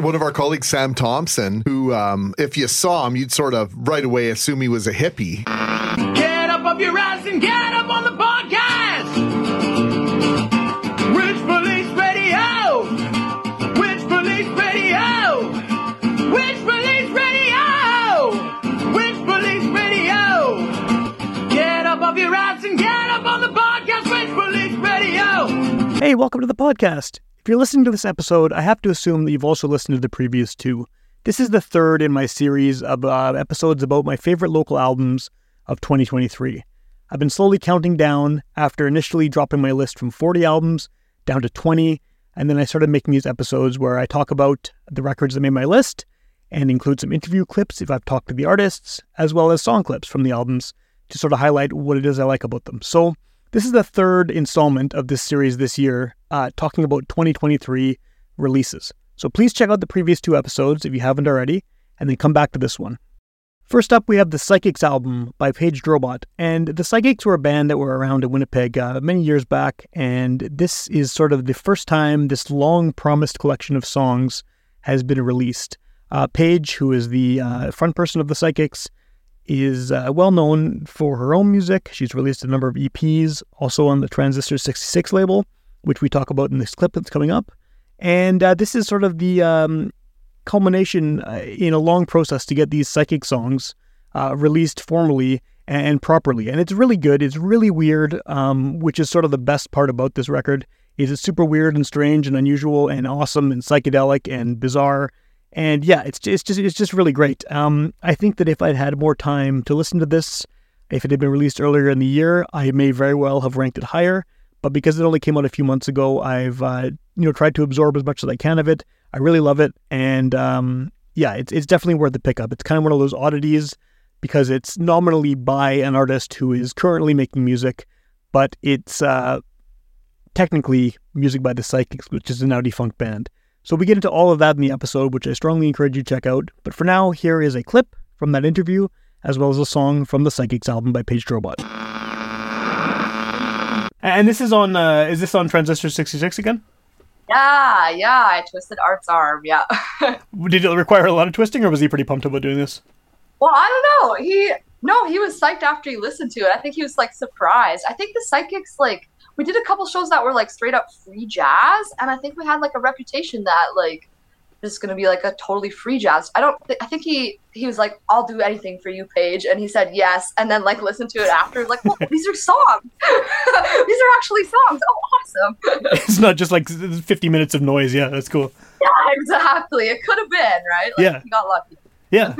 One of our colleagues, Sam Thompson, who, um, if you saw him, you'd sort of right away assume he was a hippie. Get up off your ass and get up on the podcast. Witch Police Radio. Witch Police Radio. Witch Police Radio. Witch Police Radio. Get up off your ass and get up on the podcast. Witch Police Radio. Hey, welcome to the podcast. You're listening to this episode, I have to assume that you've also listened to the previous two. This is the third in my series of uh, episodes about my favorite local albums of 2023. I've been slowly counting down after initially dropping my list from 40 albums down to 20, and then I started making these episodes where I talk about the records that made my list and include some interview clips if I've talked to the artists, as well as song clips from the albums to sort of highlight what it is I like about them. So, this is the third installment of this series this year, uh, talking about 2023 releases. So please check out the previous two episodes if you haven't already, and then come back to this one. First up, we have the Psychics album by Paige Drobot. And the Psychics were a band that were around in Winnipeg uh, many years back, and this is sort of the first time this long promised collection of songs has been released. Uh, Paige, who is the uh, front person of the Psychics, is uh, well known for her own music. She's released a number of EPs, also on the Transistor 66 label, which we talk about in this clip that's coming up. And uh, this is sort of the um, culmination uh, in a long process to get these psychic songs uh, released formally and properly. And it's really good. It's really weird, um, which is sort of the best part about this record. Is it's super weird and strange and unusual and awesome and psychedelic and bizarre and yeah, it's just, it's just it's just really great. Um, I think that if I'd had more time to listen to this, if it had been released earlier in the year, I may very well have ranked it higher. But because it only came out a few months ago, I've uh, you know tried to absorb as much as I can of it. I really love it, and um, yeah, it's it's definitely worth the pickup. It's kind of one of those oddities because it's nominally by an artist who is currently making music, but it's uh, technically music by the Psychics, which is a now defunct band. So we get into all of that in the episode, which I strongly encourage you to check out. But for now, here is a clip from that interview, as well as a song from the Psychics album by Paige Drobot. And this is on, uh, is this on Transistor 66 again? Yeah, yeah, I twisted Art's arm, yeah. Did it require a lot of twisting, or was he pretty pumped about doing this? Well, I don't know. He, no, he was psyched after he listened to it. I think he was like surprised. I think the Psychics, like, we did a couple shows that were like straight up free jazz, and I think we had like a reputation that like this is gonna be like a totally free jazz. I don't. Th- I think he he was like, "I'll do anything for you, Paige," and he said yes, and then like listened to it after, like, "Well, these are songs. these are actually songs. Oh, awesome!" it's not just like fifty minutes of noise. Yeah, that's cool. Yeah, exactly. It could have been right. Like, yeah, he got lucky. Yeah.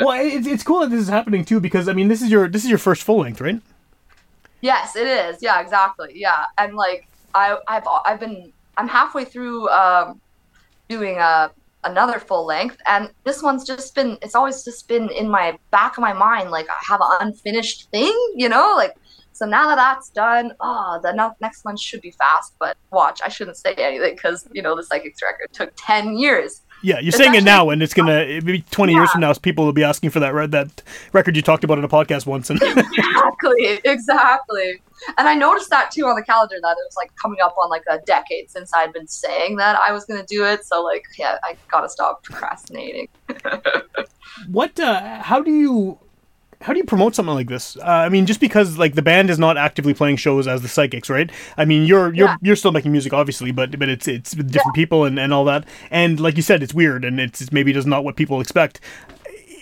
well, it's it's cool that this is happening too because I mean this is your this is your first full length, right? Yes, it is. Yeah, exactly. Yeah, and like I, I've I've been I'm halfway through um, doing a another full length, and this one's just been it's always just been in my back of my mind like I have an unfinished thing, you know, like. So now that that's done, oh, the no- next one should be fast. But watch, I shouldn't say anything because you know the psychics record took ten years. Yeah, you're it's saying actually, it now, and it's gonna maybe 20 yeah. years from now, people will be asking for that re- that record you talked about in a podcast once. And exactly, exactly. And I noticed that too on the calendar that it was like coming up on like a decade since I'd been saying that I was gonna do it. So like, yeah, I gotta stop procrastinating. what? Uh, how do you? How do you promote something like this? Uh, I mean, just because like the band is not actively playing shows as the Psychics, right? I mean, you're you're yeah. you're still making music, obviously, but but it's it's with different yeah. people and, and all that. And like you said, it's weird and it's maybe just not what people expect.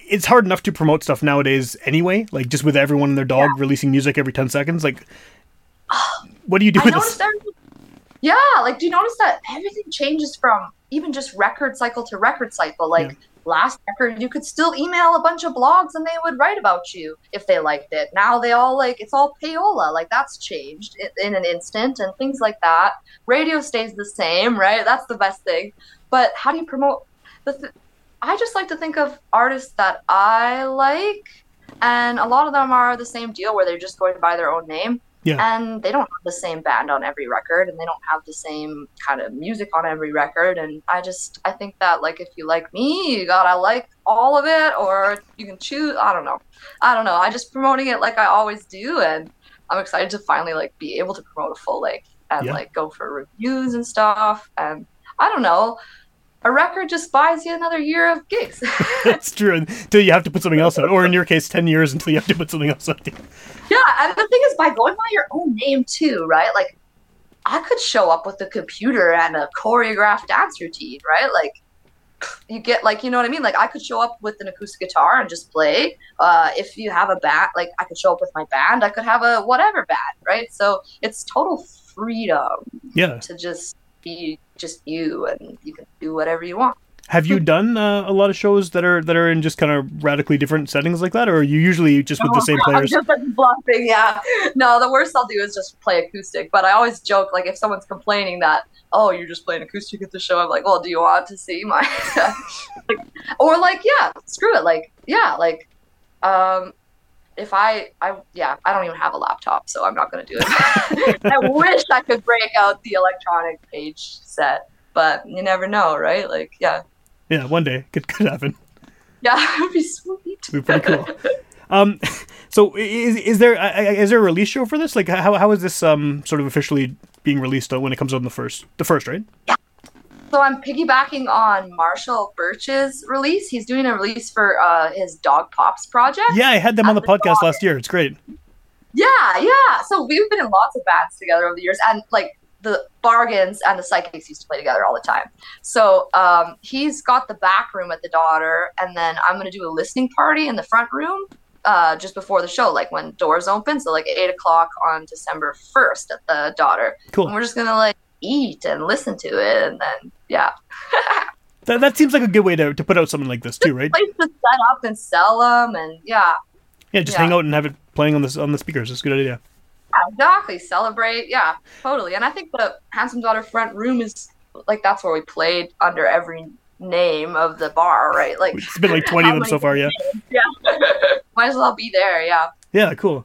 It's hard enough to promote stuff nowadays anyway. Like just with everyone and their dog yeah. releasing music every ten seconds. Like, what do you do I with this? Yeah, like do you notice that everything changes from even just record cycle to record cycle? Like last record you could still email a bunch of blogs and they would write about you if they liked it. Now they all like it's all payola like that's changed in, an instant and things like that. Radio stays the same right? That's the best thing. But how do you promote the th- i just like to think of artists that i like and a lot of them are the same deal where they're just going by their own name Yeah. and they don't have the same band on every record and they don't have the same kind of music on every record and i just i think that like if you like me you gotta like all of it or you can choose i don't know i don't know i just promoting it like i always do and i'm excited to finally like be able to promote a full length and Yeah. like go for reviews and stuff and i don't know a record just buys you another year of gigs That's true. Until you have to put something else out, or in your case, ten years until you have to put something else out. Yeah, and the thing is, by going by your own name too, right? Like, I could show up with a computer and a choreographed dance routine, right? Like, you get like, you know what I mean? Like, I could show up with an acoustic guitar and just play. Uh, if you have a band, like, I could show up with my band. I could have a whatever band, right? So it's total freedom Yeah. to just be just you, and you can do whatever you want. Have you done uh, a lot of shows that are that are in just kind of radically different settings like that, or are you usually just with the same I'm players? just like bluffing, yeah. No, the worst I'll do is just play acoustic. But I always joke, like, if someone's complaining that, oh, you're just playing acoustic at the show, I'm like, well, do you want to see my. like, or, like, yeah, screw it. Like, yeah, like, um, if I, I, yeah, I don't even have a laptop, so I'm not going to do it. I wish I could break out the electronic page set, but you never know, right? Like, yeah. Yeah, one day could could happen. Yeah, it would be sweet. It'd be pretty cool. Um, so is is there is there a release show for this? Like, how how is this um sort of officially being released uh, when it comes out on the first the first right? So I'm piggybacking on Marshall Birch's release. He's doing a release for uh, his Dog Pops project. Yeah, I had them on the the podcast top. last year. It's great. Yeah, yeah. So we've been in lots of bands together over the years, and like the Bargains and the Psychics used to play together all the time. So um, he's got the back room at the Daughter, and then I'm gonna do a listening party in the front room uh, just before the show, like when doors open. So like eight o'clock on December first at the Daughter, Cool. and we're just gonna like eat and listen to it, and then yeah. That, that seems like a good way to, to put out something like this too, right? place to set up and sell them and yeah Yeah, just Yeah. hang out and have it playing on this on the speakers. That's a good idea. exactly celebrate yeah totally and i think the handsome daughter front room is like that's where we played under every name of the bar right like It's been like twenty of them so far. Yeah. yeah might as well be there yeah Yeah. Cool.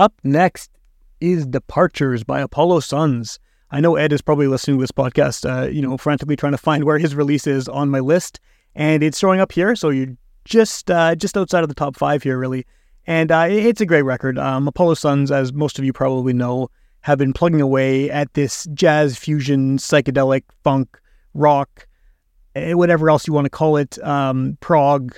Up next is Departures by Apollo Suns. I know Ed is probably listening to this podcast, uh, you know, frantically trying to find where his release is on my list, and it's showing up here. So you're just uh, just outside of the top five here, really. And uh, it's a great record. Um, Apollo Suns, as most of you probably know, have been plugging away at this jazz fusion, psychedelic, funk, rock, eh, whatever else you want to call it, um, prog,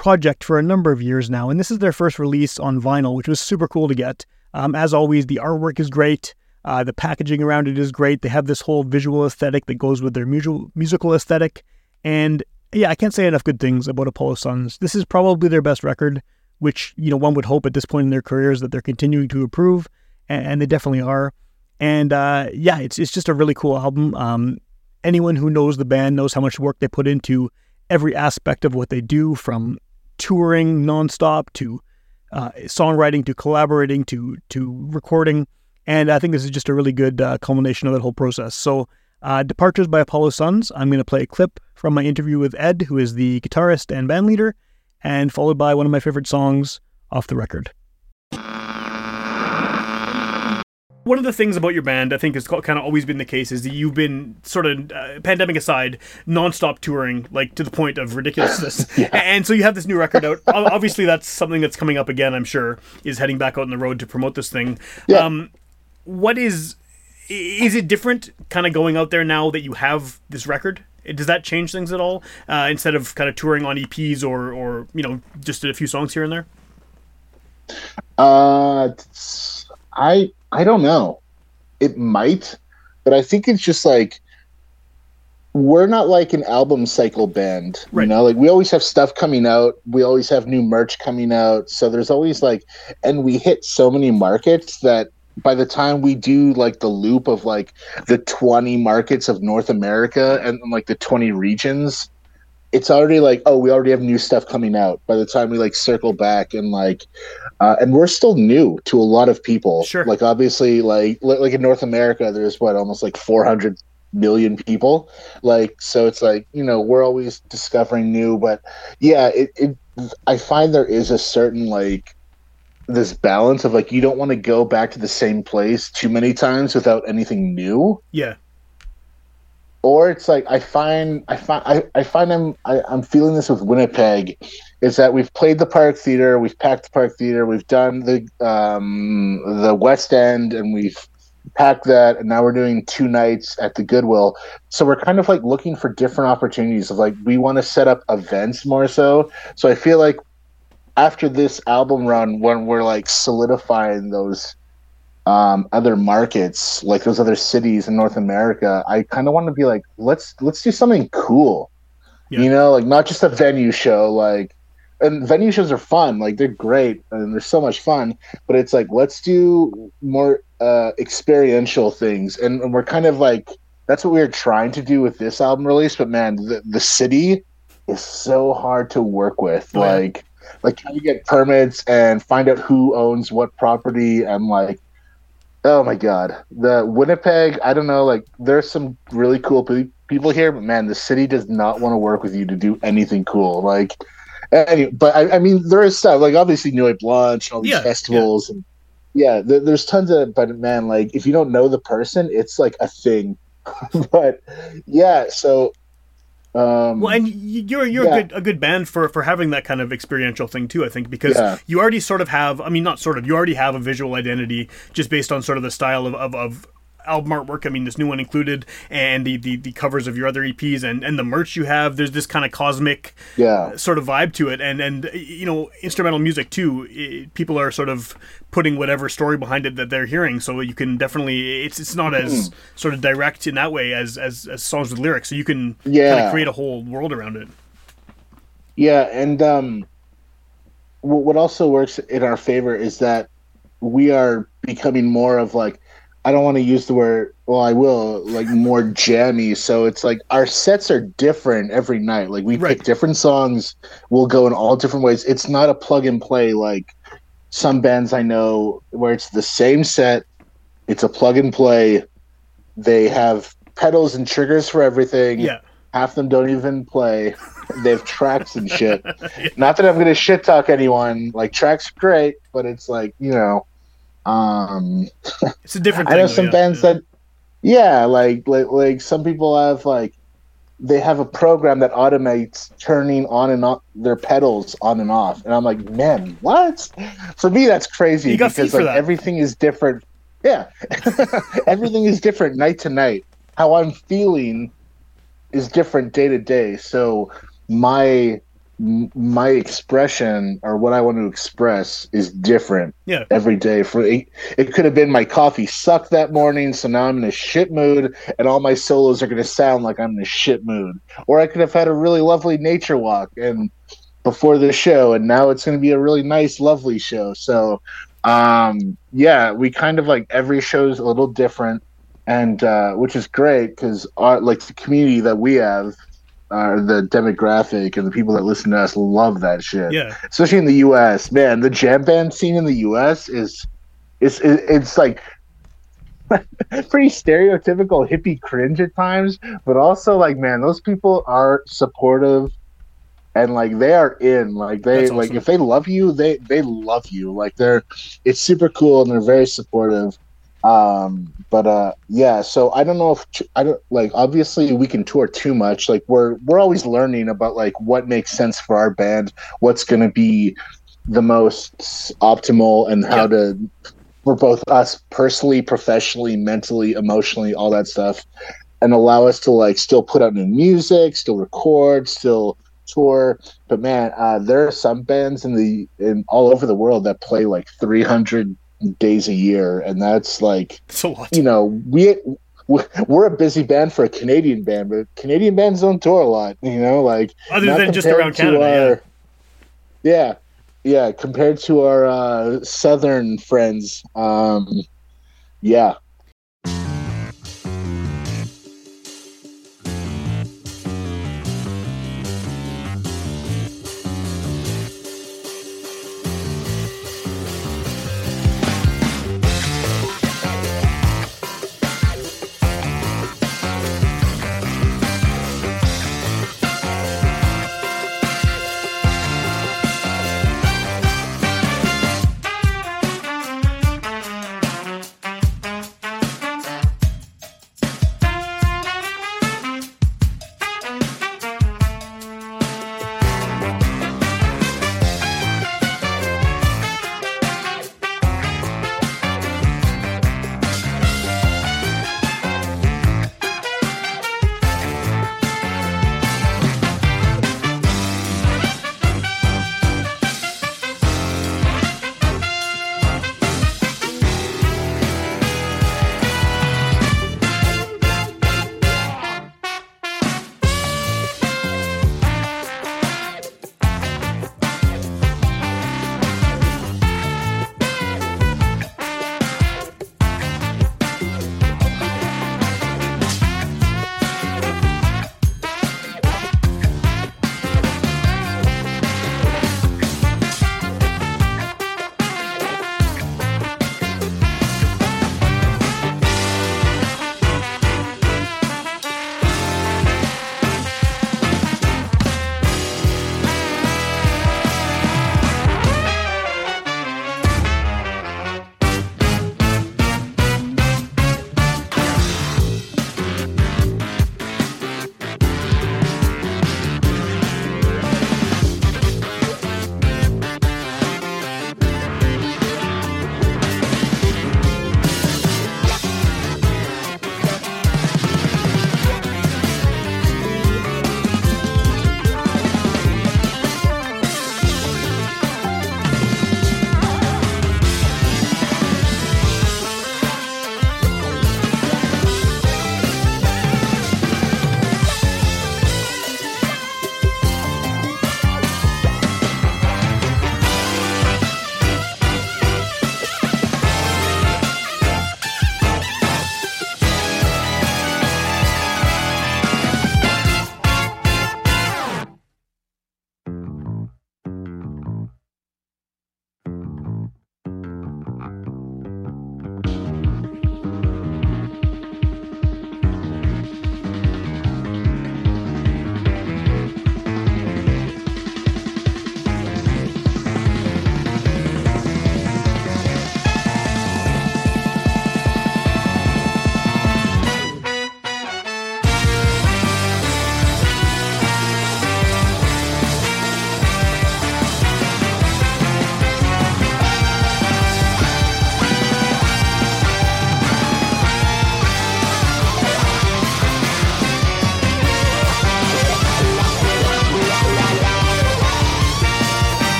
project for a number of years now, and this is their first release on vinyl, which was super cool to get. Um, as always, the artwork is great. Uh, the packaging around it is great. They have this whole visual aesthetic that goes with their musical musical aesthetic, and yeah, I can't say enough good things about Apollo Suns. This is probably their best record, which you know one would hope at this point in their careers that they're continuing to improve, and, and they definitely are. And uh, yeah, it's it's just a really cool album. Um, anyone who knows the band knows how much work they put into every aspect of what they do, from touring nonstop to uh, songwriting to collaborating to to recording. And I think this is just a really good uh, culmination of that whole process. So, uh, Departures by Apollo Suns. I'm going to play a clip from my interview with Ed, who is the guitarist and band leader, and followed by one of my favorite songs off the record. One of the things about your band, I think, has kind of always been the case, is that you've been sort of uh, pandemic aside, nonstop touring, like to the point of ridiculousness. And so you have this new record out. Obviously, that's something that's coming up again. I'm sure is heading back out on the road to promote this thing. Yeah. Um, what is is it different, kind of going out there now that you have this record? Does that change things at all? Uh, instead of kind of touring on EPs or or you know just a few songs here and there. Uh, I I don't know. It might, but I think it's just like we're not like an album cycle band. Right. You know, like we always have stuff coming out. We always have new merch coming out. So there's always like, and we hit so many markets that by the time we do like the loop of like the 20 markets of North America and like the 20 regions, it's already like, oh, we already have new stuff coming out by the time we like circle back and like, uh, and we're still new to a lot of people. Sure. Like obviously, like like in North America, there's what almost like 400 million people. Like so, it's like you know we're always discovering new. But yeah, it, it I find there is a certain like this balance of like you don't want to go back to the same place too many times without anything new Yeah. Or it's like I find I find I, I find I'm I, I'm feeling this with Winnipeg, is that we've played the Park Theater, we've packed the Park Theater, we've done the um the West End, and we've packed that, and now we're doing two nights at the Goodwill. So we're kind of like looking for different opportunities of like we want to set up events more so. So I feel like after this album run, when we're like solidifying those um, other markets, like those other cities in North America, I kind of want to be like, let's let's do something cool. Yeah. You know, like not just a venue show, like and venue shows are fun, like they're great and they're so much fun, but it's like let's do more uh experiential things and, and we're kind of like that's what we were trying to do with this album release, but man, the, the city is so hard to work with. Oh, yeah. like like trying to get permits and find out who owns what property and like Oh my god, the Winnipeg. I don't know. Like, there's some really cool pe- people here, but man, the city does not want to work with you to do anything cool. Like, Anyway, but I, I mean, there is stuff like obviously Nuit Blanche, all these Yeah, festivals, and yeah, there, there's tons of. But man, like if you don't know the person, it's like a thing. but yeah, so um, Well, and you're you're Yeah. a good a good band for for having that kind of experiential thing too. I think because Yeah. you already sort of have. I mean, not sort of. You already have a visual identity just based on sort of the style of of. of album artwork i mean this new one included and the, the the covers of your other eps and and the merch you have there's this kind of cosmic yeah, sort of vibe to it. And and you know instrumental music too i people are sort of putting whatever story behind it that they're hearing. So you can definitely it's it's not as Hmm. sort of direct in that way as as, as songs with lyrics. So you can kind Yeah. of create a whole world around it. Yeah, and um, what also works in our favor is that we are becoming more of like I don't want to use the word well I will like more jammy so it's like our sets are different every night like we Right. pick different songs we'll go in all different ways it's not a plug and play like some bands I know where it's the same set it's a plug and play they have pedals and triggers for everything yeah half them don't even play. They have tracks and shit. Not that I'm gonna shit talk anyone. Like tracks are great, but it's like you know, um, it's a different I know some bands yeah. that, yeah, like like like some people have like they have a program that automates turning on and off their pedals on and off, and I'm like, man, what? For me, that's crazy You got because like that. everything is different. Yeah, everything is different night to night. How I'm feeling is different day to day. So my my expression or what I want to express is different Yeah. every day. For it, it could have been my coffee sucked that morning, so now I'm in a shit mood, and all my solos are going to sound like I'm in a shit mood. Or I could have had a really lovely nature walk and before the show, and now it's going to be a really nice, lovely show. So, um, yeah, we kind of like every show's a little different, and uh, which is great because like the community that we have. Uh, the demographic and the people that listen to us love that shit yeah especially in the U.S. Man, the jam band scene in the U.S. is is- it's like pretty stereotypical hippie cringe at times, but also like man, those people are supportive and like they are in like they That's like if they love you, they they love you. Like they're it's super cool and they're very supportive. Um, but uh, yeah. So I don't know if I don't like. Obviously, we can tour too much. Like we're we're always learning about like what makes sense for our band, what's going to be the most optimal, and how Yeah. to for both us personally, professionally, mentally, emotionally, all that stuff, and allow us to like still put out new music, still record, still tour. But man, uh, there are some bands in the in all over the world that play like 300 days a year, and that's like it's a lot you know we we're a busy band for a Canadian band, but Canadian bands don't tour a lot. You know, like other than just around canada yeah. yeah, yeah, compared to our uh, southern friends. Um, yeah,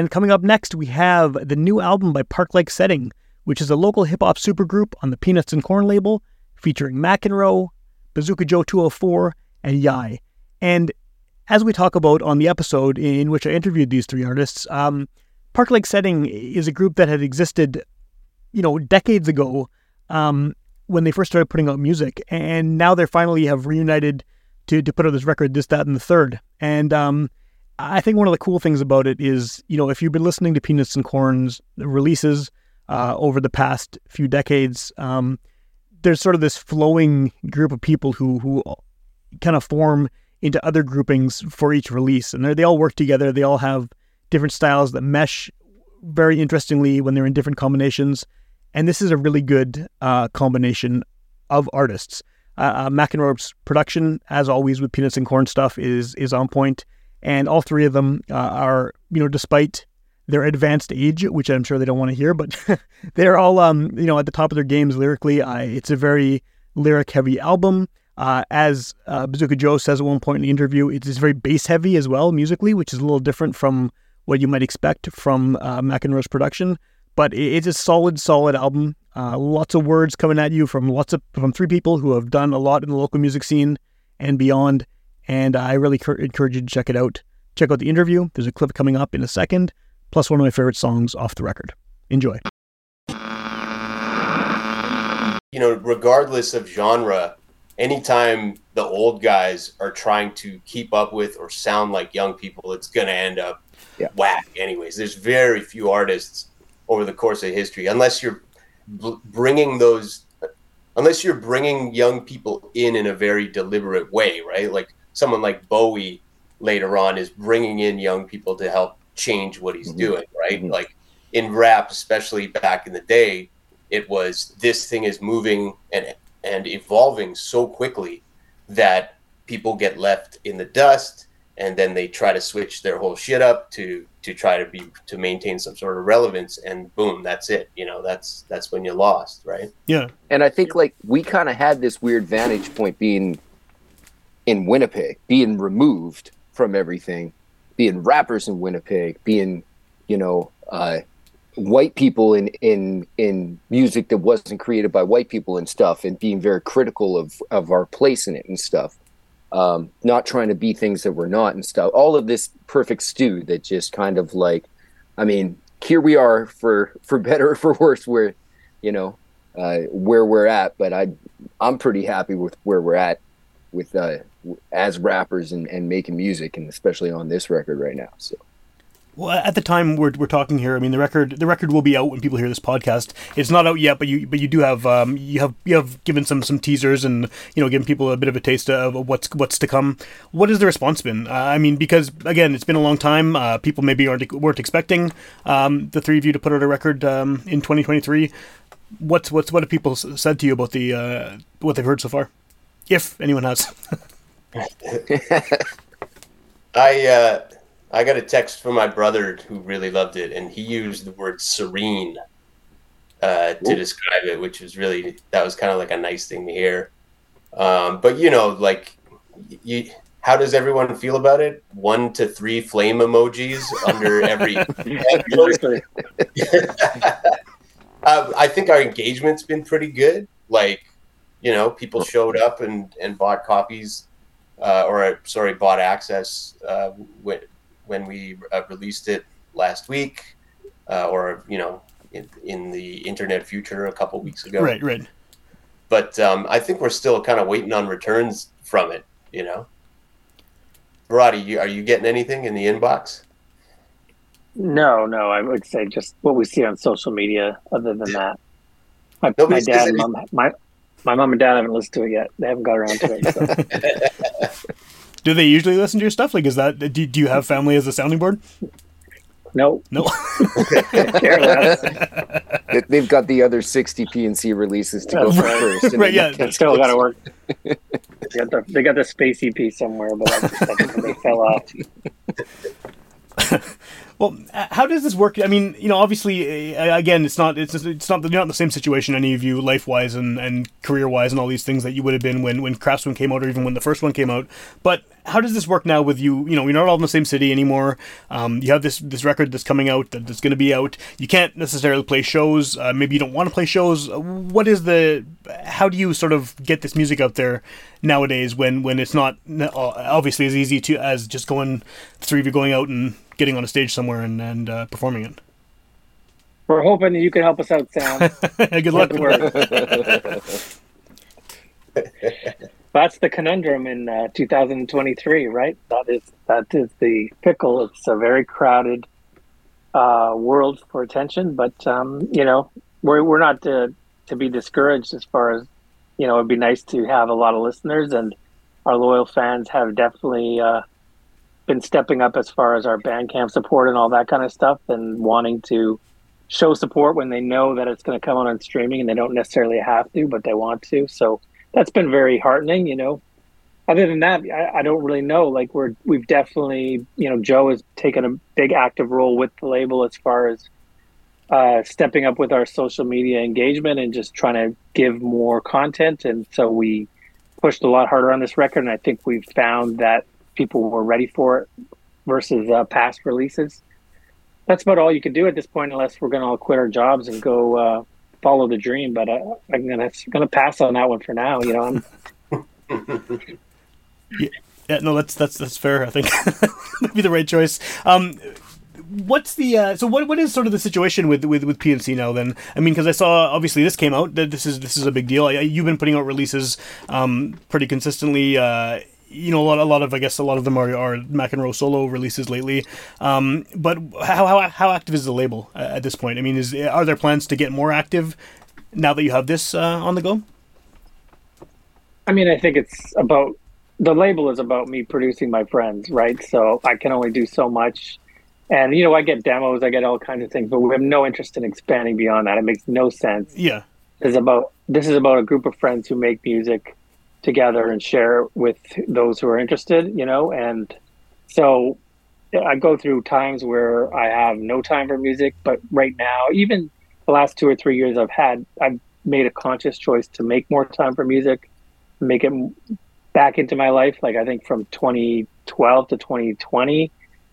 And coming up next, we have the new album by Park Like Setting, which is a local hip hop supergroup on the Peanuts and Corn label, featuring McEnroe, Bazooka Joe 204, and Yai. And as we talk about on the episode in which I interviewed these three artists, um, Park Like Setting is a group that had existed, you know, decades ago um, when they first started putting out music, and now they finally have reunited to to put out this record, this, that, and the third. And um, I think one of the cool things about it is, you know, if you've been listening to Peanuts and Corn's releases uh, over the past few decades, um, there's sort of this flowing group of people who who kind of form into other groupings for each release, and they all work together. They all have different styles that mesh very interestingly when they're in different combinations. And this is a really good uh, combination of artists. Uh, uh, McEnroe's production, as always with Peanuts and Corn stuff, is is on point, and all three of them uh, are, you know, despite their advanced age, which I'm sure they don't want to hear, but they're all, um, you know, at the top of their games lyrically. I, it's a very lyric heavy album. Uh, as uh, Bazooka Joe says at one point in the interview, it is very bass heavy as well musically, which is a little different from what you might expect from uh, McEnroe's production. But it- it's a solid, solid album. Uh, lots of words coming at you from lots of from three people who have done a lot in the local music scene and beyond. And I really cur- encourage you to check it out. Check out the interview. There's a clip coming up in a second, plus one of my favorite songs off the record. Enjoy. you know, regardless of genre, anytime the old guys are trying to keep up with or sound like young people, it's going to end up Yeah. whack. Anyways, there's very few artists over the course of history, unless you're bringing those, unless you're bringing young people in in a very deliberate way, right? Like someone like Bowie later on is bringing in young people to help change what he's Mhm. doing, right? Mhm. Like in rap, especially back in the day, it was this thing is moving and and evolving so quickly that people get left in the dust and then they try to switch their whole shit up to to try to be to maintain some sort of relevance and boom that's it you know that's that's when you lost right Yeah. And I think like we kind of had this weird vantage point being in Winnipeg, being removed from everything, being rappers in Winnipeg, being, you know, uh, white people in in in music that wasn't created by white people and stuff, and being very critical of of our place in it and stuff. Um, not trying to be things that we're not and stuff. All of this perfect stew that just kind of like, I mean, here we are for for better or for worse. Where, you know, uh, where we're at, but I I'm pretty happy with where we're at with uh, as rappers and, and making music, and especially on this record right now. So Well, at the time we're, we're talking here, I mean the record the record will be out when people hear this podcast. It's not out yet, but you but you do have um, you have you have given some some teasers and you know given people a bit of a taste of what's what's to come. What has the response been? Uh, I mean, because again, it's been a long time. Uh, people maybe aren't weren't expecting um, the three of you to put out a record um, in 2023. What's what's what have people said to you about the uh, what they've heard so far, if anyone has? i uh i got a text from my brother who really loved it and he used the word serene uh to Ooh. describe it which was really that was kind of like a nice thing to hear um but you know like you how does everyone feel about it one to three flame emojis under every uh, I think our engagement's been pretty good. Like, you know, people showed up and, and bought copies, uh, or uh, sorry, bought access uh, when when we uh, released it last week, uh, or you know, in, in the internet future a couple weeks ago. right, right. But um, I think we're still kind of waiting on returns from it. You know, Roddy, you, are you getting anything in the inbox? No, no, I would say just what we see on social media. Other than that, my, my dad, and mom, my my mom and dad haven't listened to it yet. They haven't got around to it. So. Do they usually listen to your stuff? Like, is that do, do you have family as a sounding board? no, No. care. They- They've got the other 60 PNC releases to go That's for right. first. and Right, yeah. They still got to work. They got the they got the space EP somewhere, but I just, I they fell off. Well, uh, how does this work? I mean, you know, obviously, uh, again, it's not it's it's not you're not in the same situation any of you life wise and, and career wise and all these things that you would have been when when Craftsman came out or even when the first one came out. But how does this work now with you? You know, you're not all in the same city anymore. Um, you have this this record that's coming out that- that's going to be out. You can't necessarily play shows. Uh, maybe you don't want to play shows. Uh, What is the? How do you sort of get this music out there nowadays when when it's not uh, obviously as easy to as just going three of you going out and getting on a stage somewhere and and uh, performing it. We're hoping that you can help us out, Sam. Good luck. That's the conundrum in uh, 2023, right? That is that is the pickle. It's a very crowded uh, world for attention, but um, you know we're we're not to to be discouraged as far as you know. It'd be nice to have a lot of listeners, and our loyal fans have definitely uh, been stepping up as far as our Bandcamp support and all that kind of stuff, and wanting to show support when they know that it's going to come out on streaming and they don't necessarily have to, but they want to. So that's been very heartening, you know. Other than that, I, I don't really know. Like we're we've definitely, you know, Joe has taken a big active role with the label as far as uh, stepping up with our social media engagement and just trying to give more content. And so we pushed a lot harder on this record, and I think we've found that people were ready for it versus uh, past releases. That's about all you can do at this point, unless we're going to all quit our jobs and go uh, follow the dream. But uh, I'm going to going to pass on that one for now. You know, I'm, Yeah, no, that's that's that's fair. I think that'd be the right choice. Um, what's the uh, so what what is sort of the situation with with with PNC now? Then I mean, because I saw obviously this came out. that This is this is a big deal. I, you've been putting out releases um, pretty consistently. Uh, you know, a lot, a lot of, I guess, a lot of them are, are McEnroe solo releases lately. Um, but how, how how active is the label at this point? I mean, is are there plans to get more active now that you have this uh, on the go? I mean, I think it's about the label is about me producing my friends, right? So I can only do so much. And you know, I get demos, I get all kinds of things, but we have no interest in expanding beyond that. It makes no sense. Yeah, This is about this is about a group of friends who make music together and share with those who are interested, you know, and so I go through times where I have no time for music, but right now, even the last two or three years I've had I've made a conscious choice to make more time for music, make it back into my life. Like I think from 2012 to 2020,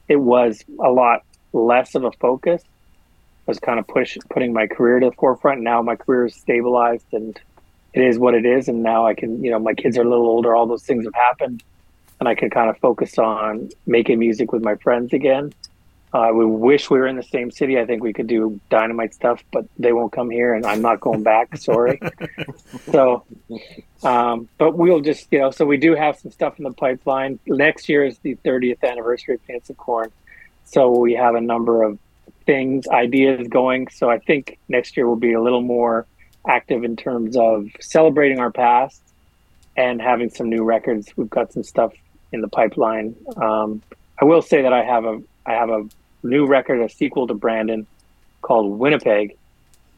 it was a lot less of a focus. I was kind of push putting my career to the forefront. Now my career is stabilized and it is what it is. And now I can, you know, my kids are a little older. All those things have happened, and I can kind of focus on making music with my friends again. Uh, we wish we were in the same city. I think we could do dynamite stuff, but they won't come here, and I'm not going back. Sorry. so, um, but we'll just, you know, so we do have some stuff in the pipeline. Next year is the 30th anniversary of Pants of Corn, so we have a number of things, ideas going. So I think next year will be a little more active in terms of celebrating our past and having some new records. We've got some stuff in the pipeline. Um, I will say that I have a I have a new record, a sequel to Brandon, called Winnipeg,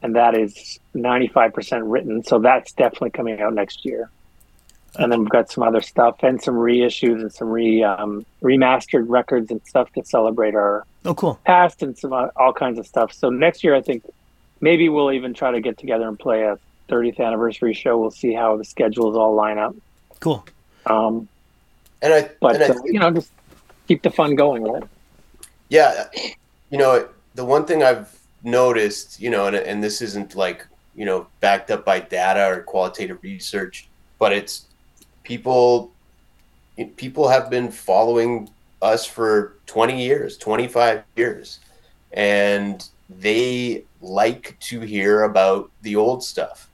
and that is 95% written. So that's definitely coming out next year. And then we've got some other stuff and some reissues and some re um, remastered records and stuff to celebrate our Oh, cool. past and some uh, all kinds of stuff. So next year, I think maybe we'll even try to get together and play a 30th anniversary show. We'll see how the schedules all line up. Cool. Um, And I, but and I uh, you know, just keep the fun going, right? Yeah, you know, the one thing I've noticed, you know, and, and this isn't like, you know, backed up by data or qualitative research, but it's people people have been following us for 20 years, 25 years, and they like to hear about the old stuff.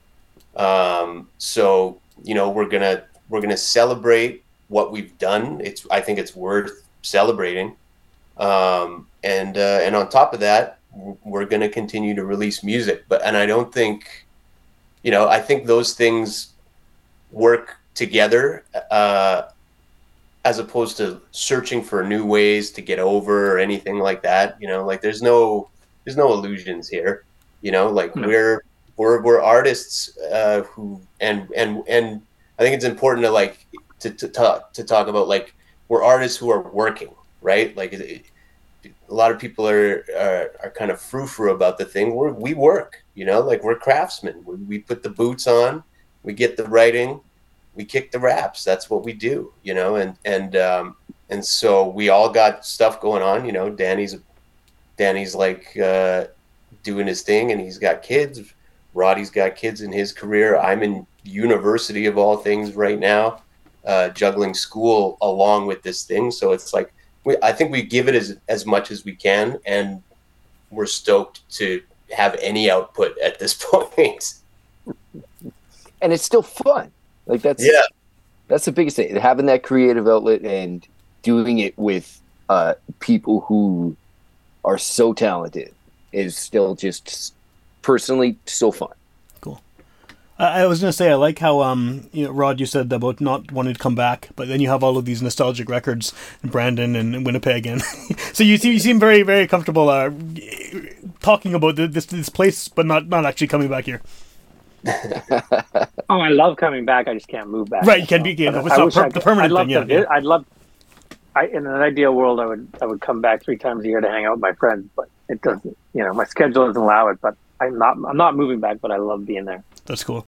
Um, so, you know, we're to we're to celebrate what we've done. It's I think it's worth celebrating um, and uh, and on top of that, we're to continue to release music. But and I don't think, you know, I think those things work together uh, as opposed to searching for new ways to get over or anything like that. You know, like there's no there's no illusions here. You know, like No. we're we're we're artists uh, who and and and I think it's important to like to to talk to talk about like we're artists who are working right like it- a lot of people are are, are kind of frou frou about the thing. We're, we work, you know, like we're craftsmen. We, we put the boots on, we get the writing, we kick the raps. That's what we do, you know, and and um, and so we all got stuff going on. You know, Danny's Danny's like uh, doing his thing, and he's got kids. Roddy's got kids in his career. I'm in university of all things right now, uh, juggling school along with this thing. So it's like we, I think we give it as as much as we can, and we're stoked to have any output at this point. and it's still fun. Like that's Yeah. that's the biggest thing. Having that creative outlet and doing it with uh, people who are so talented is still just personally so fun. I, I was gonna say I like how um you know, Rod you said about not wanting to come back, but then you have all of these nostalgic records in Brandon and Winnipeg, and so you seem you seem very very comfortable uh, talking about th- this this place, but not not actually coming back here. Oh, I love coming back. I just can't move back. Right, you can be. You know, it's I not wish per- I the permanent I'd love thing, yeah, to. vi- yeah. I'd love. I, in an ideal world, I would I would come back three times a year to hang out with my friends, but it doesn't. You know, my schedule doesn't allow it. But I'm not. I'm not moving back, but I love being there. That's cool.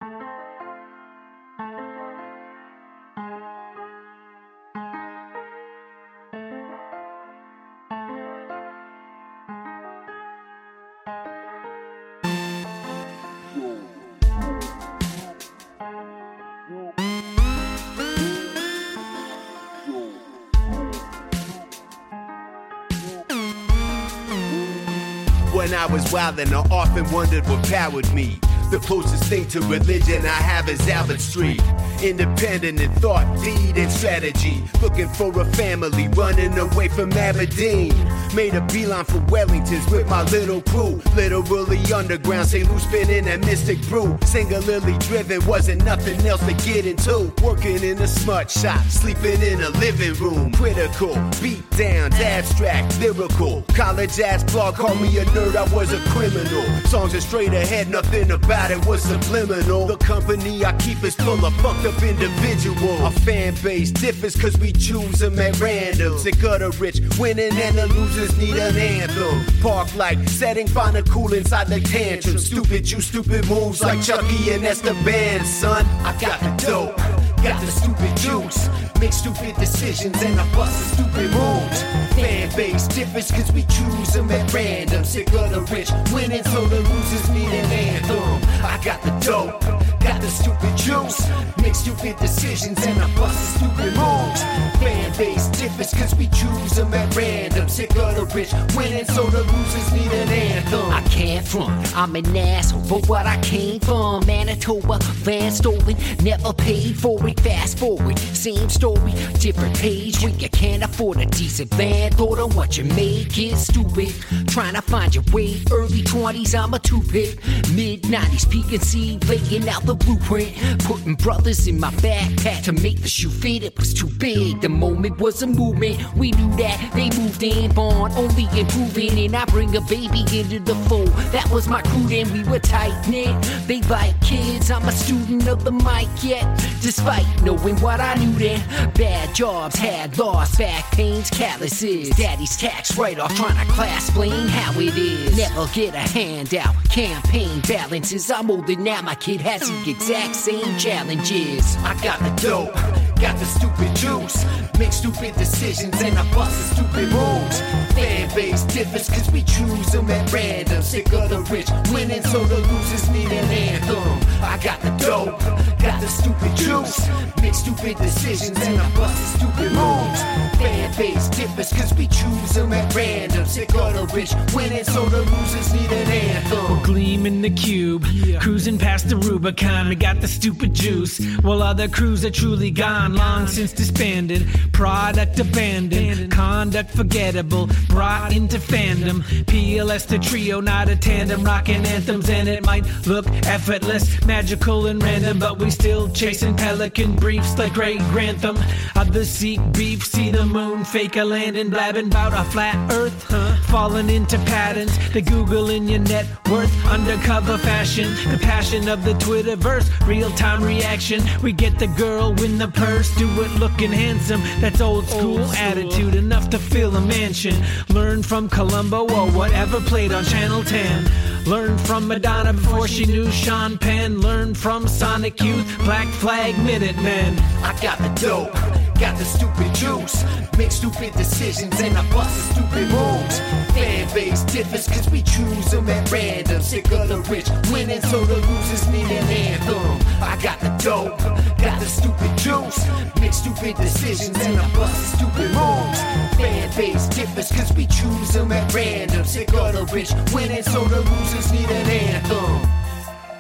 Was wildin', I often wondered what powered me. The closest thing to religion I have is Albert Street. Independent in thought, deed, and strategy. Looking for a family, running away from Aberdeen. Made a beeline for Wellingtons with my little crew. Literally underground, St. Louis spinning that mystic brew. Singularly driven, wasn't nothing else to get into. Working in a smut shop, sleeping in a living room. Critical, beat downs, abstract, lyrical. College ass blog called me a nerd, I was a criminal. Songs are straight ahead, nothing about it was subliminal. The company I keep is full of fucked up individuals. Our fan base differs cause we choose them at random. Sick of the rich, winning and the losers need an anthem. Park like setting, find a cool inside the tantrum. Stupid, you stupid moves like Chucky and Esteban, son. I got the dope. Got the stupid juice, make stupid decisions and I bust the stupid moves. Fan base differs cause we choose them at random. Sick of the rich, winning so the losers need an anthem. I got the dope, got the stupid juice, make stupid decisions and I bust stupid moves. Fan base differs, cause we choose them at random. Sick of the rich winning, so the losers need an anthem. I can't front, I'm an asshole for what I came from. Manitoba, van stolen, never paid for it. Fast forward, same story, different page. We you can't afford a decent van. Thought of what you make is stupid. Trying to find your way, early 20s, I'm a two pick. Mid 90s, peak and see, laying out the blueprint. Putting brothers in my backpack to make the shoe fit. It was too big, the moment was a movement. We knew that they moved in, born only improving. And I bring a baby into the fold. That was my crew, then we were tight knit. They like kids, I'm a student of the mic yet. Despite knowing what I knew then, bad jobs had lost, back pains, calluses. Daddy's tax write off, trying to class explain how it is. Never get a handout, campaign balances. I'm older now, my kid has the exact same challenges. I got the dope, got the stupid juice. Make stupid decisions and I bust the stupid moves. Fan base differs cause we choose them at random. Sick of the rich, winning so the losers need an anthem. I got the dope, got the stupid juice. Make stupid decisions and I bust the stupid moves. Fan base differs cause we choose them at random. Sick of the rich, winning so the losers need an anthem. Gleam in the cube, cruising past the Rubicon. We got the stupid juice, while other crews are truly gone, long since disbanded. Product abandoned, conduct forgettable, brought into fandom. PLS the trio, not a tandem, rocking anthems, and it might look effortless, magical, and random, but we still chasing pelican briefs like Gray Grantham. Others seek beef, see the moon, fake a landing, blabbing about a flat earth. Huh? Falling into patterns, the Google in your net worth, undercover fashion, the passion of the Twitterverse, real time reaction. We get the girl, win the purse, do it looking handsome. That's old school attitude, enough to fill a mansion. Learn from Columbo or whatever played on Channel 10. Learn from Madonna before she knew Sean Penn. Learn from Sonic Youth, Black Flag Minutemen. I got the dope, got the stupid juice. Make stupid decisions and I bust the stupid moves. Fan base differs cause we choose them at random. Sick of the rich winning, so the losers need an anthem. I got the dope, got the stupid juice. Make stupid decisions and I bust the stupid moves. Fan base differs cause we choose them at random. Sick of the rich winning, so the losers need an anthem.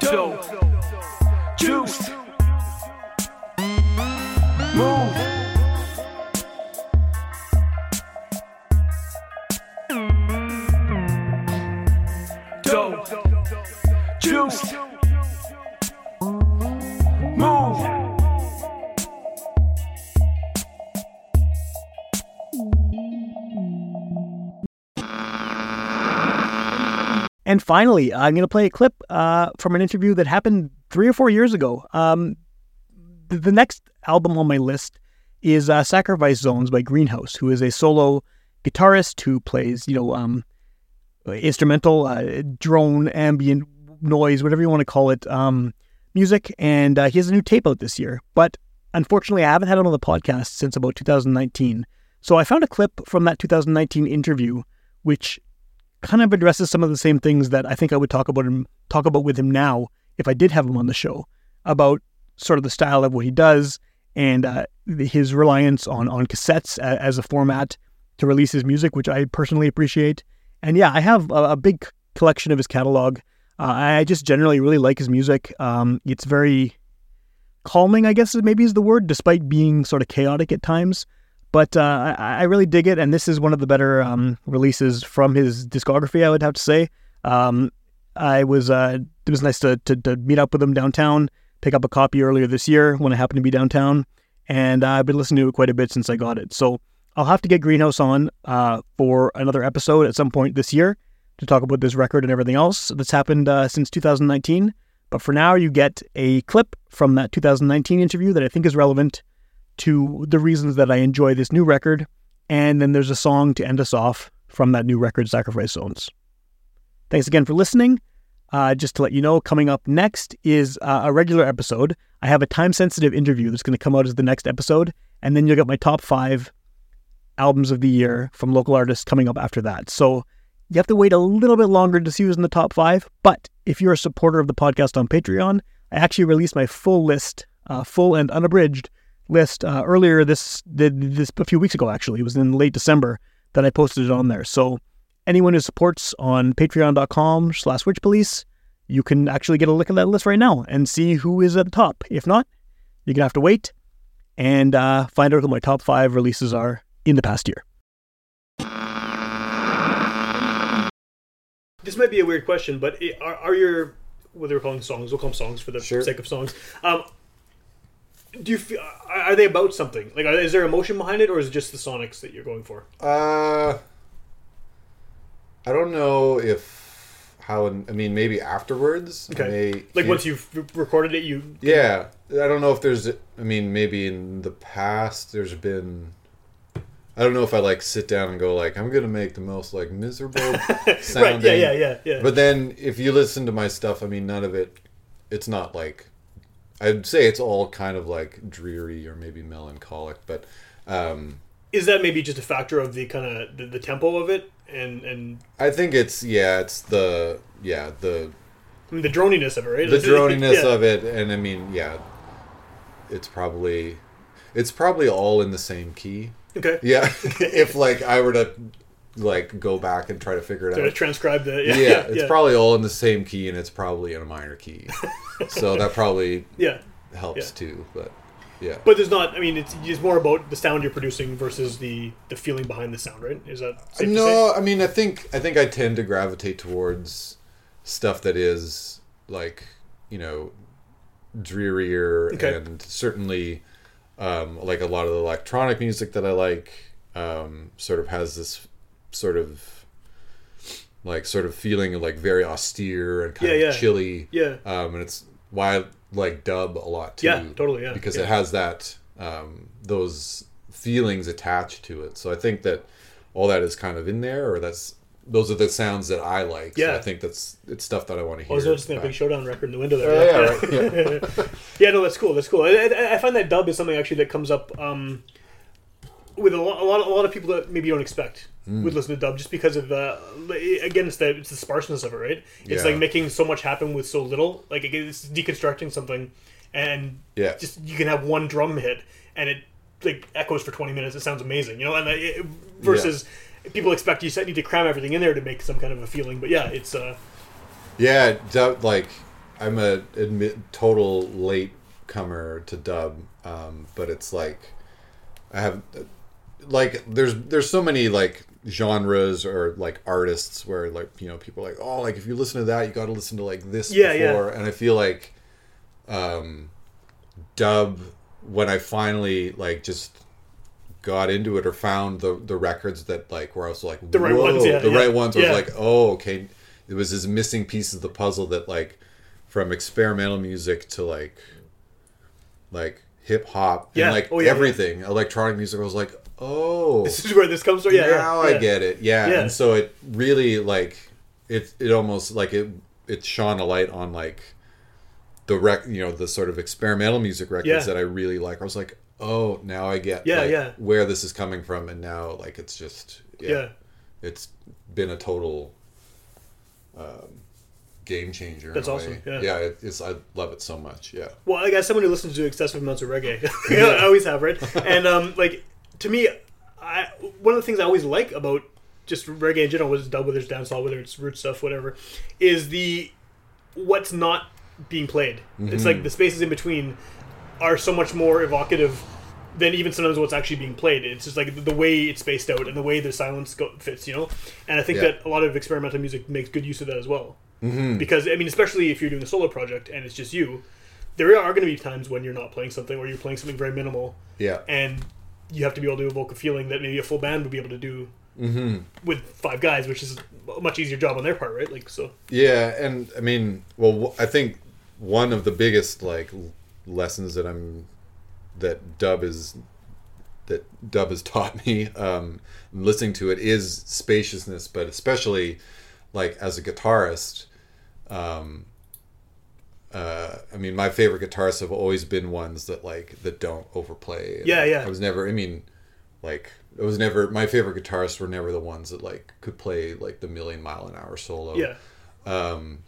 Dope. Juice. Move. Juice. Move. And finally, I'm going to play a clip uh, from an interview that happened three or four years ago. Um, the, the next album on my list is uh, Sacrifice Zones by Greenhouse, who is a solo guitarist who plays, you know, um, instrumental, uh, drone, ambient noise, whatever you want to call it, um, music. And uh, he has a new tape out this year. But unfortunately, I haven't had him on the podcast since about 2019. So I found a clip from that 2019 interview, which kind of addresses some of the same things that I think I would talk about him talk about with him now if I did have him on the show about sort of the style of what he does and uh, his reliance on on cassettes as a format to release his music, which I personally appreciate. And yeah, I have a, a big collection of his catalog. Uh, I just generally really like his music. Um, it's very calming, I guess maybe is the word, despite being sort of chaotic at times. But uh, I, I really dig it, and this is one of the better um, releases from his discography. I would have to say. Um, I was uh, it was nice to, to to meet up with him downtown, pick up a copy earlier this year when I happened to be downtown, and I've been listening to it quite a bit since I got it. So I'll have to get Greenhouse on uh, for another episode at some point this year to talk about this record and everything else that's happened uh, since 2019. But for now, you get a clip from that 2019 interview that I think is relevant to the reasons that I enjoy this new record. And then there's a song to end us off from that new record, Sacrifice Zones. Thanks again for listening. Uh, just to let you know, coming up next is uh, a regular episode. I have a time sensitive interview that's going to come out as the next episode. And then you'll get my top five albums of the year from local artists coming up after that. So you have to wait a little bit longer to see who's in the top five. But if you're a supporter of the podcast on Patreon, I actually released my full list, uh, full and unabridged list uh, earlier this, this a few weeks ago. Actually, it was in late December that I posted it on there. So anyone who supports on Patreon.com/slash Witch Police, you can actually get a look at that list right now and see who is at the top. If not, you're gonna have to wait and uh, find out who my top five releases are in the past year. This might be a weird question, but i- are, are your what they're calling songs? We'll call them songs for the sake of songs. Um, do you feel, are are they about something? Like, are, is there emotion behind it, or is it just the sonics that you're going for? Uh, I don't know if how. I mean, maybe afterwards. I Okay. may Like once you've re- recorded it, you Yeah, I don't know if there's. I mean, maybe in the past there's been. I don't know if I like sit down and go like I'm gonna make the most like miserable sounding. right, yeah, yeah, yeah. yeah. But then if you listen to my stuff, I mean, none of it. It's not like. I'd say it's all kind of like dreary or maybe melancholic, but. um is that maybe just a factor of the kind of the, the tempo of it and and I think it's yeah, it's the yeah the I mean, the droniness of it, right? the droniness yeah. of it, and I mean yeah, it's probably it's probably all in the same key. Okay. Yeah, if like I were to like go back and try to figure it To out, transcribe the- yeah, yeah, it's yeah. probably all in the same key, and it's probably in a minor key. so that probably Yeah. helps too. But yeah, But there's not. I mean, it's, it's more about the sound you're producing versus the the feeling behind the sound, right? Is that to no? I mean, I think I think I tend to gravitate towards stuff that is like you know drearier Okay. and certainly um, like a lot of the electronic music that I like um, sort of has this sort of like sort of feeling like very austere and kind Yeah, of yeah. chilly. Yeah. Um, and it's why I like dub a lot too. Yeah, totally, yeah, Because yeah. it has that um, those feelings attached to it. So I think that all that is kind of in there, or that's those are the sounds that I like. So Yeah. I think that's it's stuff that I want to hear. I was noticing a big back. showdown record in the window there. Oh, yeah, right, yeah. Yeah, no, that's cool. That's cool. I, I, I find that dub is something actually that comes up um, with a lot, a lot, a lot of people that maybe you don't expect Mm. would listen to dub just because of uh, again, it's the it's the sparseness of it, right? It's Yeah. like making so much happen with so little. Like it's deconstructing something, and Yeah. just you can have one drum hit and it like echoes for twenty minutes. It sounds amazing, you know. And uh, it, versus people expect you need to cram everything in there to make some kind of a feeling. But yeah, it's uh, Yeah, dub like I'm a admit total late comer to dub, um, but it's like I have like there's there's so many like genres or like artists where like you know people are like oh like if you listen to that you got to listen to like this Yeah, yeah. before and I feel like um dub when I finally like just got into it or found the the records that like I was like The right ones, yeah, the yeah. right ones Yeah. was like oh okay it was this missing piece of the puzzle that like from experimental music to like like hip hop Yeah. and like Oh, yeah, everything electronic music I was like oh this is where this comes from. Yeah, yeah, now. I get it yeah. Yeah. and so it really like it it almost like it it shone a light on like the rec you know the sort of experimental music records Yeah. that I really like I was like oh now I get Yeah, like, yeah. where this is coming from and now like it's just yeah, Yeah. it's been a total um, game changer in That's a awesome, way. yeah. yeah it, it's I love it so much yeah Well, I guess someone who listens to excessive amounts of reggae, I always have, right? And um, like to me, I one of the things I always like about just reggae in general, whether it's dub, whether it's dancehall, whether it's root stuff, whatever, is the what's not being played. It's Mhm. like the spaces in between are so much more evocative than even sometimes what's actually being played. It's just like the way it's spaced out and the way the silence go- fits, you know. And I think Yeah. that a lot of experimental music makes good use of that as well. Mhm. Because I mean, especially if you're doing a solo project and it's just you, there are going to be times when you're not playing something or you're playing something very minimal. Yeah. And you have to be able to evoke a feeling that maybe a full band would be able to do Mhm. with five guys, which is a much easier job on their part, right? Like so. Yeah, and I mean, well, I think one of the biggest like lessons that I'm that dub is that dub has taught me um, listening to it is spaciousness, but especially like as a guitarist. Um, uh, I mean, my favorite guitarists have always been ones that like that don't overplay. Yeah, yeah. I was never. I mean, like it was never. My favorite guitarists were never the ones that like could play like the million mile an hour solo. Yeah. Um,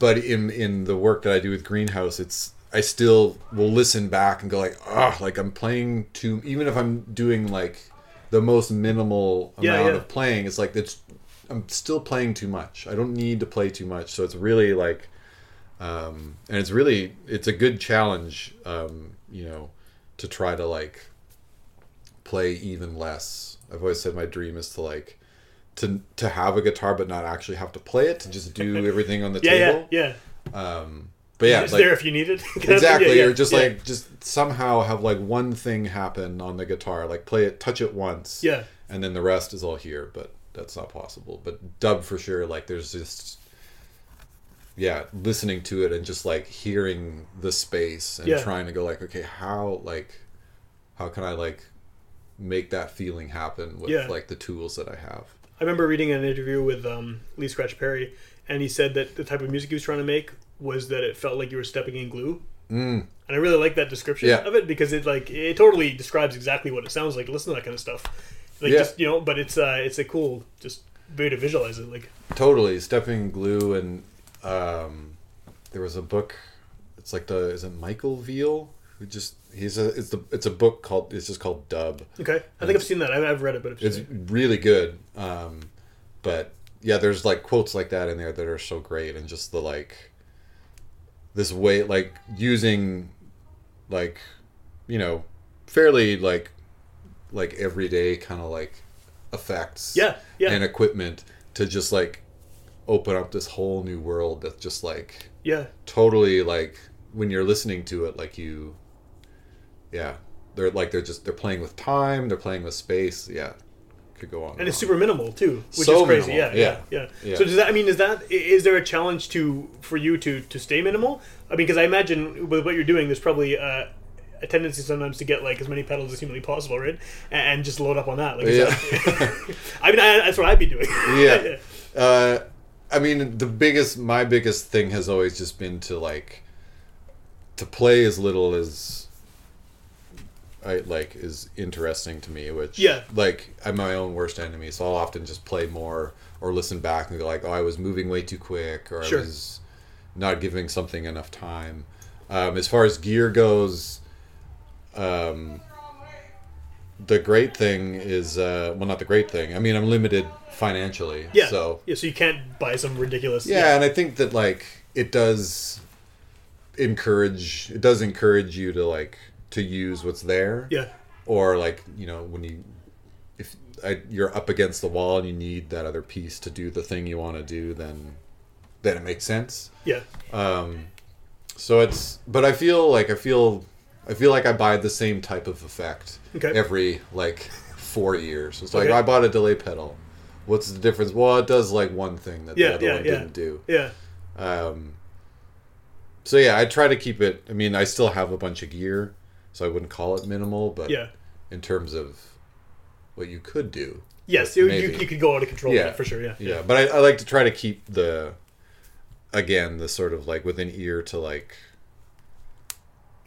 but in in the work that I do with Greenhouse, it's I still will listen back and go like, ah, like I'm playing too. Even if I'm doing like the most minimal Yeah, amount yeah. of playing, it's like it's I'm still playing too much. I don't need to play too much. So it's really like, um, and it's really it's a good challenge, um, you know, to try to like play even less. I've always said my dream is to like to to have a guitar but not actually have to play it, to just do everything on the Yeah, yeah, table. yeah. Um, but yeah, It's like- there if you need it. exactly. Yeah, yeah, or just yeah. like just somehow have like one thing happen on the guitar, like play it, touch it once, Yeah. and then the rest is all here. But that's not possible. But dub for sure. Like there's just yeah, listening to it and just like hearing the space and Yeah. trying to go like, okay, how like how can I like make that feeling happen with Yeah. like the tools that I have. I remember reading an interview with um, Lee Scratch Perry, and he said that the type of music he was trying to make was that it felt like you were stepping in glue. Mm. And I really like that description Yeah. of it because it like it totally describes exactly what it sounds like. Listen to that kind of stuff, like Yeah. just you know. But it's uh, it's a cool just way to visualize it. Like Totally, stepping glue and um, there was a book. It's like the is it Michael Veal who just he's a it's the it's a book called it's just called Dub. okay, I think I've seen that. I've, I've read it, but It's really good. Um, but yeah, there's like quotes like that in there that are so great, and just the like this way, like using like you know fairly like like everyday kind of like effects, Yeah, yeah. and equipment to just like open up this whole new world that's just like Yeah. totally like when you're listening to it like you yeah they're like they're just they're playing with time they're playing with space yeah could go on. and it's super minimal too, which So is crazy. Yeah, yeah, yeah, yeah, yeah. So does that? I mean, is that is there a challenge to for you to to stay minimal? I mean, because I imagine with what you're doing, there's probably uh, a tendency sometimes to get like as many pedals as humanly possible, right? And, and just load up on that. Like, Yeah. that- I mean, I, that's what I'd be doing. yeah. Uh, I mean, the biggest, my biggest thing has always just been to like, to play as little as I like is interesting to me. Which, Yeah. like I'm my own worst enemy, so I'll often just play more or listen back and be like, oh, I was moving way too quick, or Sure. I was not giving something enough time. Um, as far as gear goes, um, the great thing is uh, well, not the great thing. I mean, I'm limited financially, Yeah. so yeah. So you can't buy some ridiculous. yeah, and I think that like it does encourage it does encourage you to like to use what's there. Yeah. Or like, you know, when you if I, you're up against the wall and you need that other piece to do the thing you want to do, then then it makes sense. Yeah. Um so it's but I feel like I feel I feel like I buy the same type of effect Okay. every like 4 years. It's like Okay. I bought a delay pedal. What's the difference? Well, it does like one thing that Yeah, the other yeah, one yeah. didn't do. Yeah. Um, so yeah, I try to keep it. I mean, I still have a bunch of gear, so I wouldn't call it minimal. But Yeah. in terms of what you could do, Yes, you, you, you could go out of control it for sure. Yeah. yeah. But I, I like to try to keep the, again, the sort of like with an ear to like,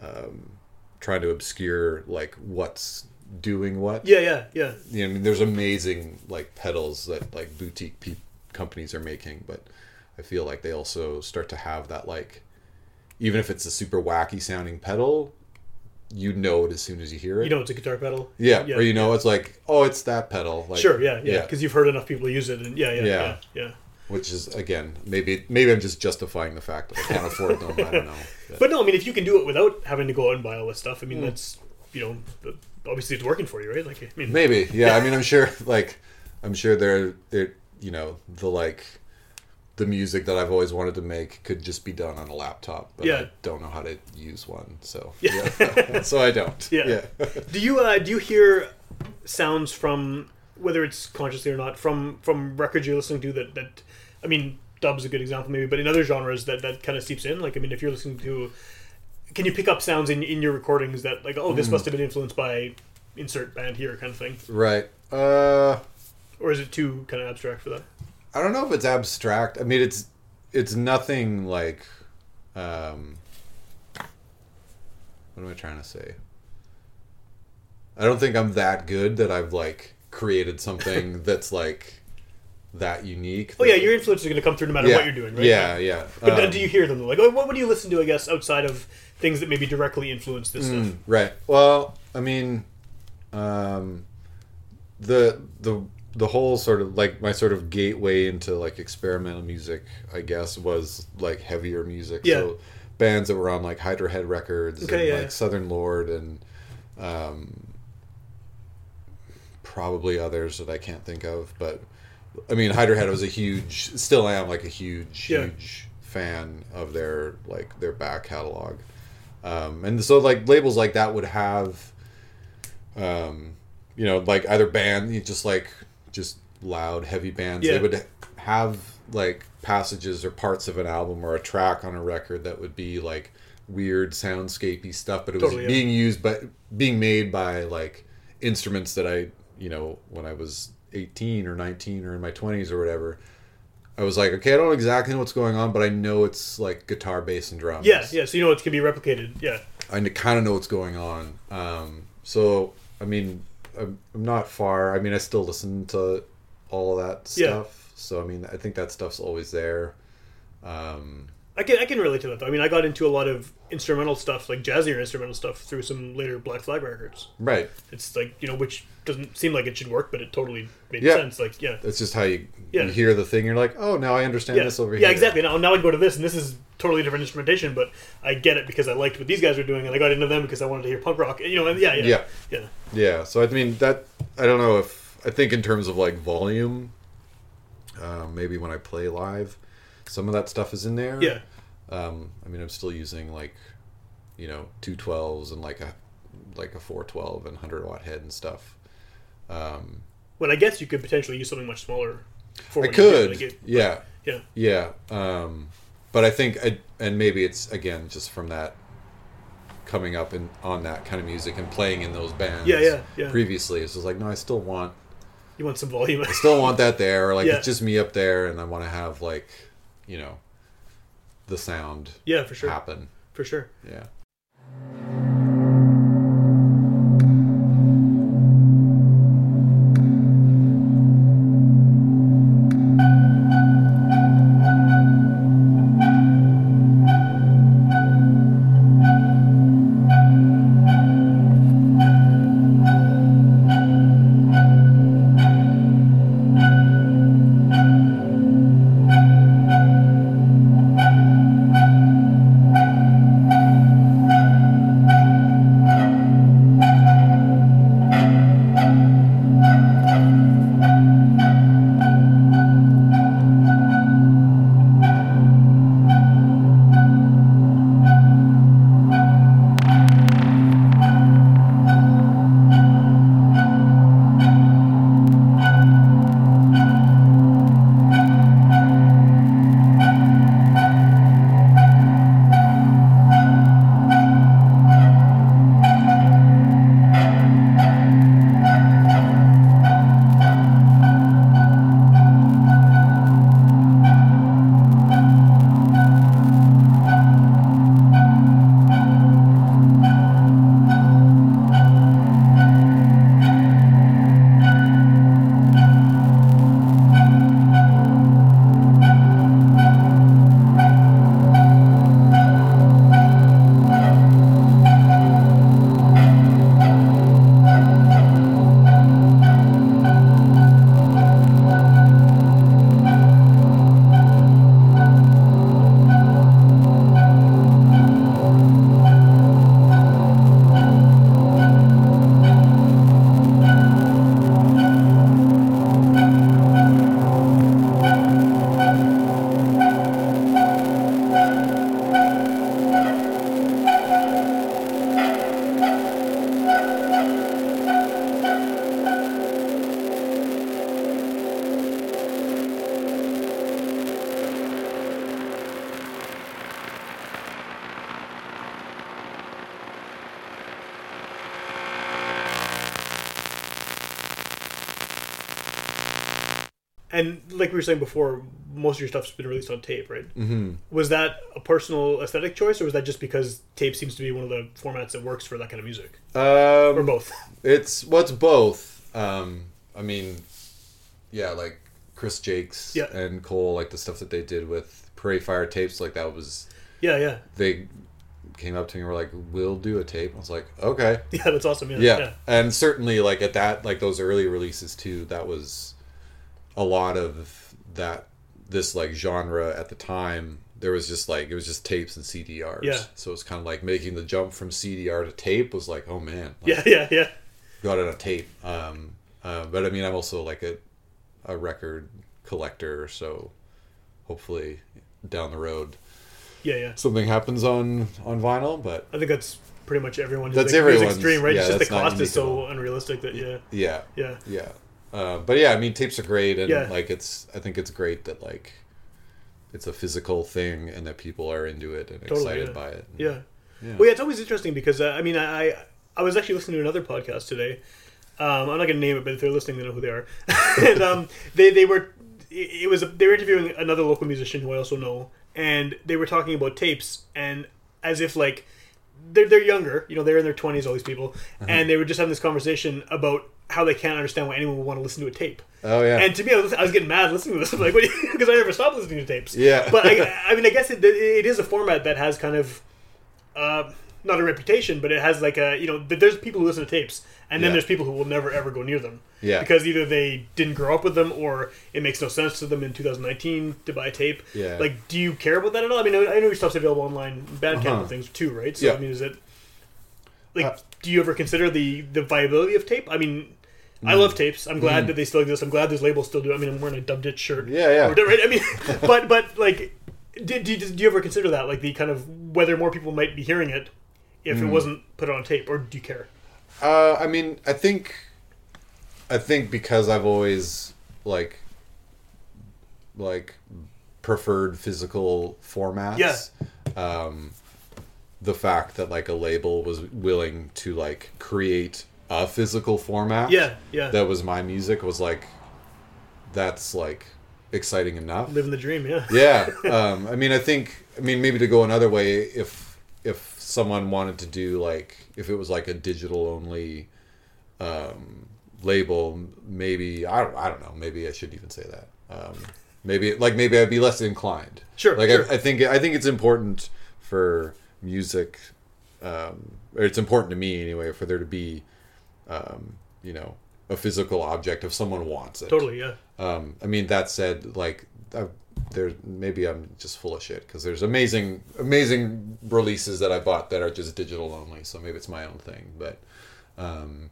um, trying to obscure like what's doing what. Yeah, yeah, yeah. You know, I mean, there's amazing like pedals that like boutique pe- companies are making, but I feel like they also start to have that like, even if it's a super wacky sounding pedal, you know it as soon as you hear it. You know it's a guitar pedal. Yeah, or you know it's like, oh, it's that pedal. Like, sure, yeah, yeah, because you've heard enough people use it, and yeah, yeah, yeah, Yeah. yeah. Which is again, maybe maybe I'm just justifying the fact that I can't afford them. I don't know. But no, I mean, if you can do it without having to go out and buy all this stuff, I mean, Mm. that's you know, obviously it's working for you, right? Like, I mean, Maybe, yeah. I mean, I'm sure, like, I'm sure they're, they're, you know, the like, the music that I've always wanted to make could just be done on a laptop, but Yeah. I don't know how to use one, so Yeah. yeah, so I don't. Yeah. yeah. do you uh, do you hear sounds from whether it's consciously or not from from records you're listening to that that I mean, dub's a good example maybe, but in other genres that that kind of seeps in. Like, I mean, if you're listening to, can you pick up sounds in in your recordings that like, oh, this Mm. must have been influenced by insert band here kind of thing, Right. Uh, or is it too kind of abstract for that? I don't know if it's abstract. I mean, it's it's nothing like. Um, what am I trying to say? I don't think I'm that good that I've like created something that's like that unique. Oh yeah, your influence is going to come through no matter Yeah. what you're doing, right? Yeah, yeah. But Um, do you hear them? Like, oh, what would you listen to? I guess outside of things that maybe directly influence this Mm, stuff. Right. Well, I mean, um, the the the whole sort of like my sort of gateway into like experimental music, I guess, was like heavier music. Yeah. So bands that were on like Hydra Head Records Okay, and yeah, like. Southern Lord and um, probably others that I can't think of, but I mean, Hydra Head was a huge, still am like a huge, Yeah. huge fan of their like their back catalog, um, and so like labels like that would have, um, you know, like either band, you just like just loud, heavy bands. Yeah. They would have like passages or parts of an album or a track on a record that would be like weird soundscapey stuff, but it was Totally, yeah. being used but being made by like instruments that I, you know, when I was 18 or 19 or in my 20s or whatever, I was like, okay, I don't exactly know what's going on, but I know it's like guitar, bass, and drums. Yeah, yeah. So you know it can be replicated. Yeah. I kind of know what's going on. Um, so, I mean, I'm, not far. I mean, I still listen to all of that Yeah. stuff. So, I mean, I think that stuff's always there. Um, I can I can relate to that though. I mean, I got into a lot of instrumental stuff, like jazzier instrumental stuff, through some later Black Flag records. Right. It's like you know, which doesn't seem like it should work, but it totally made Yeah. sense. Like yeah, That's just how you, Yeah. you hear the thing. You're like, oh, now I understand yeah, this over yeah, here. Yeah, exactly. Now now I go to this, and this is totally different instrumentation, but I get it because I liked what these guys were doing, and I got into them because I wanted to hear punk rock. You know, and yeah, yeah, Yeah. yeah. Yeah. So I mean that I don't know if I think in terms of like volume, uh, maybe when I play live, some of that stuff is in there. Yeah. Um, I mean, I'm still using like, you know, two twelves and like a like a four twelve and hundred watt head and stuff. Um, When I guess you could potentially use something much smaller. For I could, like it. yeah, Yeah. yeah. Um, but I think, I, and maybe it's again just from that coming up and on that kind of music and playing in those bands. Yeah, yeah, yeah. Previously, it's just like no, I still want, You want some volume. I still want that there. Or like Yeah. it's just me up there, and I want to have like, you know, the sound. Yeah, for sure. Happen. For sure. Yeah. Were saying before, most of your stuff's been released on tape, right? Mhm. Was that a personal aesthetic choice, or was that just because tape seems to be one of the formats that works for that kind of music? Um, or both? It's what's both. Um, I mean, yeah, like Chris Jakes Yeah. and Cole, like the stuff that they did with Prairie Fire tapes, like that was. Yeah, yeah. They came up to me and were like, "We'll do a tape." I was like, "Okay." Yeah, that's awesome. Yeah, yeah, yeah. and certainly like at that, like those early releases too. That was a lot of that. This like genre at the time. There was just like it was just tapes and CDRs. Yeah. So it's kind of like making the jump from CDR to tape was like, oh man. like, Yeah, yeah, yeah. got it on tape. Um, uh, but I mean, I'm also like a, a record collector, so hopefully down the road, Yeah, yeah. something happens on on vinyl. But I think that's pretty much everyone's That's everyone's- dream, right? yeah, it's just the cost is so unrealistic that yeah, yeah, yeah, yeah. Uh, but yeah, I mean, tapes are great, and Yeah. like it's. I think it's great that like it's a physical thing, and that people are into it and Totally, excited yeah. by it. Yeah. Yeah. Well, yeah, it's always interesting because uh, I mean, I I- was actually listening to another podcast today. Um, I'm not going to name it, but if they're listening, they know who they are. and um, they they were it it was they were interviewing another local musician who I also know, and they were talking about tapes and as if like they're they're younger, you know, they're in their 20s, all these people, Uh-huh. and they were just having this conversation about how they can't understand why anyone would want to listen to a tape. Oh yeah. And to me, I was, I was getting mad listening to this. I'm like. Because I never stopped listening to tapes. Yeah. But I, I mean, I guess it, it is a format that has kind of, uh, not a reputation, but it has like a, you know, there's people who listen to tapes, and then Yeah. there's people who will never ever go near them. Yeah. Because either they didn't grow up with them, or it makes no sense to them in 2019 to buy a tape. Yeah. Like, do you care about that at all? I mean, I know your stuff's available online, Bandcamp Uh-huh. and things too, right? So Yeah. I mean, is it like, do you ever consider the the viability of tape? I mean. I love tapes. I'm glad Mm. that they still exist. I'm glad there's labels still do. I mean, I'm wearing a Dub Ditch shirt. Yeah, yeah. Or- right? I mean, but but like, did, did, do you ever consider that, like the kind of whether more people might be hearing it if it Mm. wasn't put on tape, or do you care? Uh, I mean, I think, I think because I've always like like preferred physical formats. Yeah. Um, the fact that like a label was willing to like create a physical format. Yeah, yeah. That was my music was like that's like exciting enough. Living the dream, yeah. yeah. Um, I mean, I think. I mean, maybe to go another way, if if someone wanted to do like if it was like a digital only um, label, maybe I don't. I don't know. Maybe I shouldn't even say that. Um, maybe like maybe I'd be less inclined. Sure, Like sure. I, I think I think it's important for music, um, or it's important to me anyway, for there to be, um, you know, a physical object if someone wants it. Totally, yeah. Um, I mean, that said, like, I, there maybe I'm just full of shit because there's amazing, amazing releases that I bought that are just digital only. So maybe it's my own thing, but, um,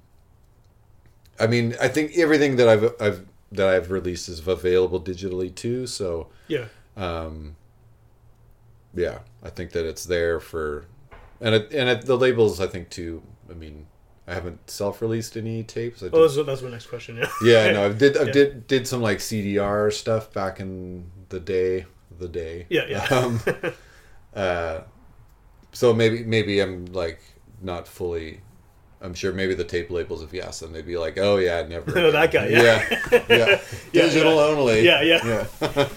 I mean, I think everything that I've I've that I've released is available digitally too. So Yeah. um, yeah, I think that it's there for, and it, and it, the labels I think too. I mean, I haven't self-released any tapes. I Oh, did- that's, that's my next question. Yeah. yeah, no, I did. I Yeah. did did some like CDR stuff back in the day. The day. Yeah, yeah. Um, uh, so maybe maybe I'm like not fully. I'm sure maybe the tape labels, if you ask them, they'd be like, "Oh yeah, never." Oh, that guy, yeah. yeah, yeah. Yeah, digital only. Yeah, yeah. yeah.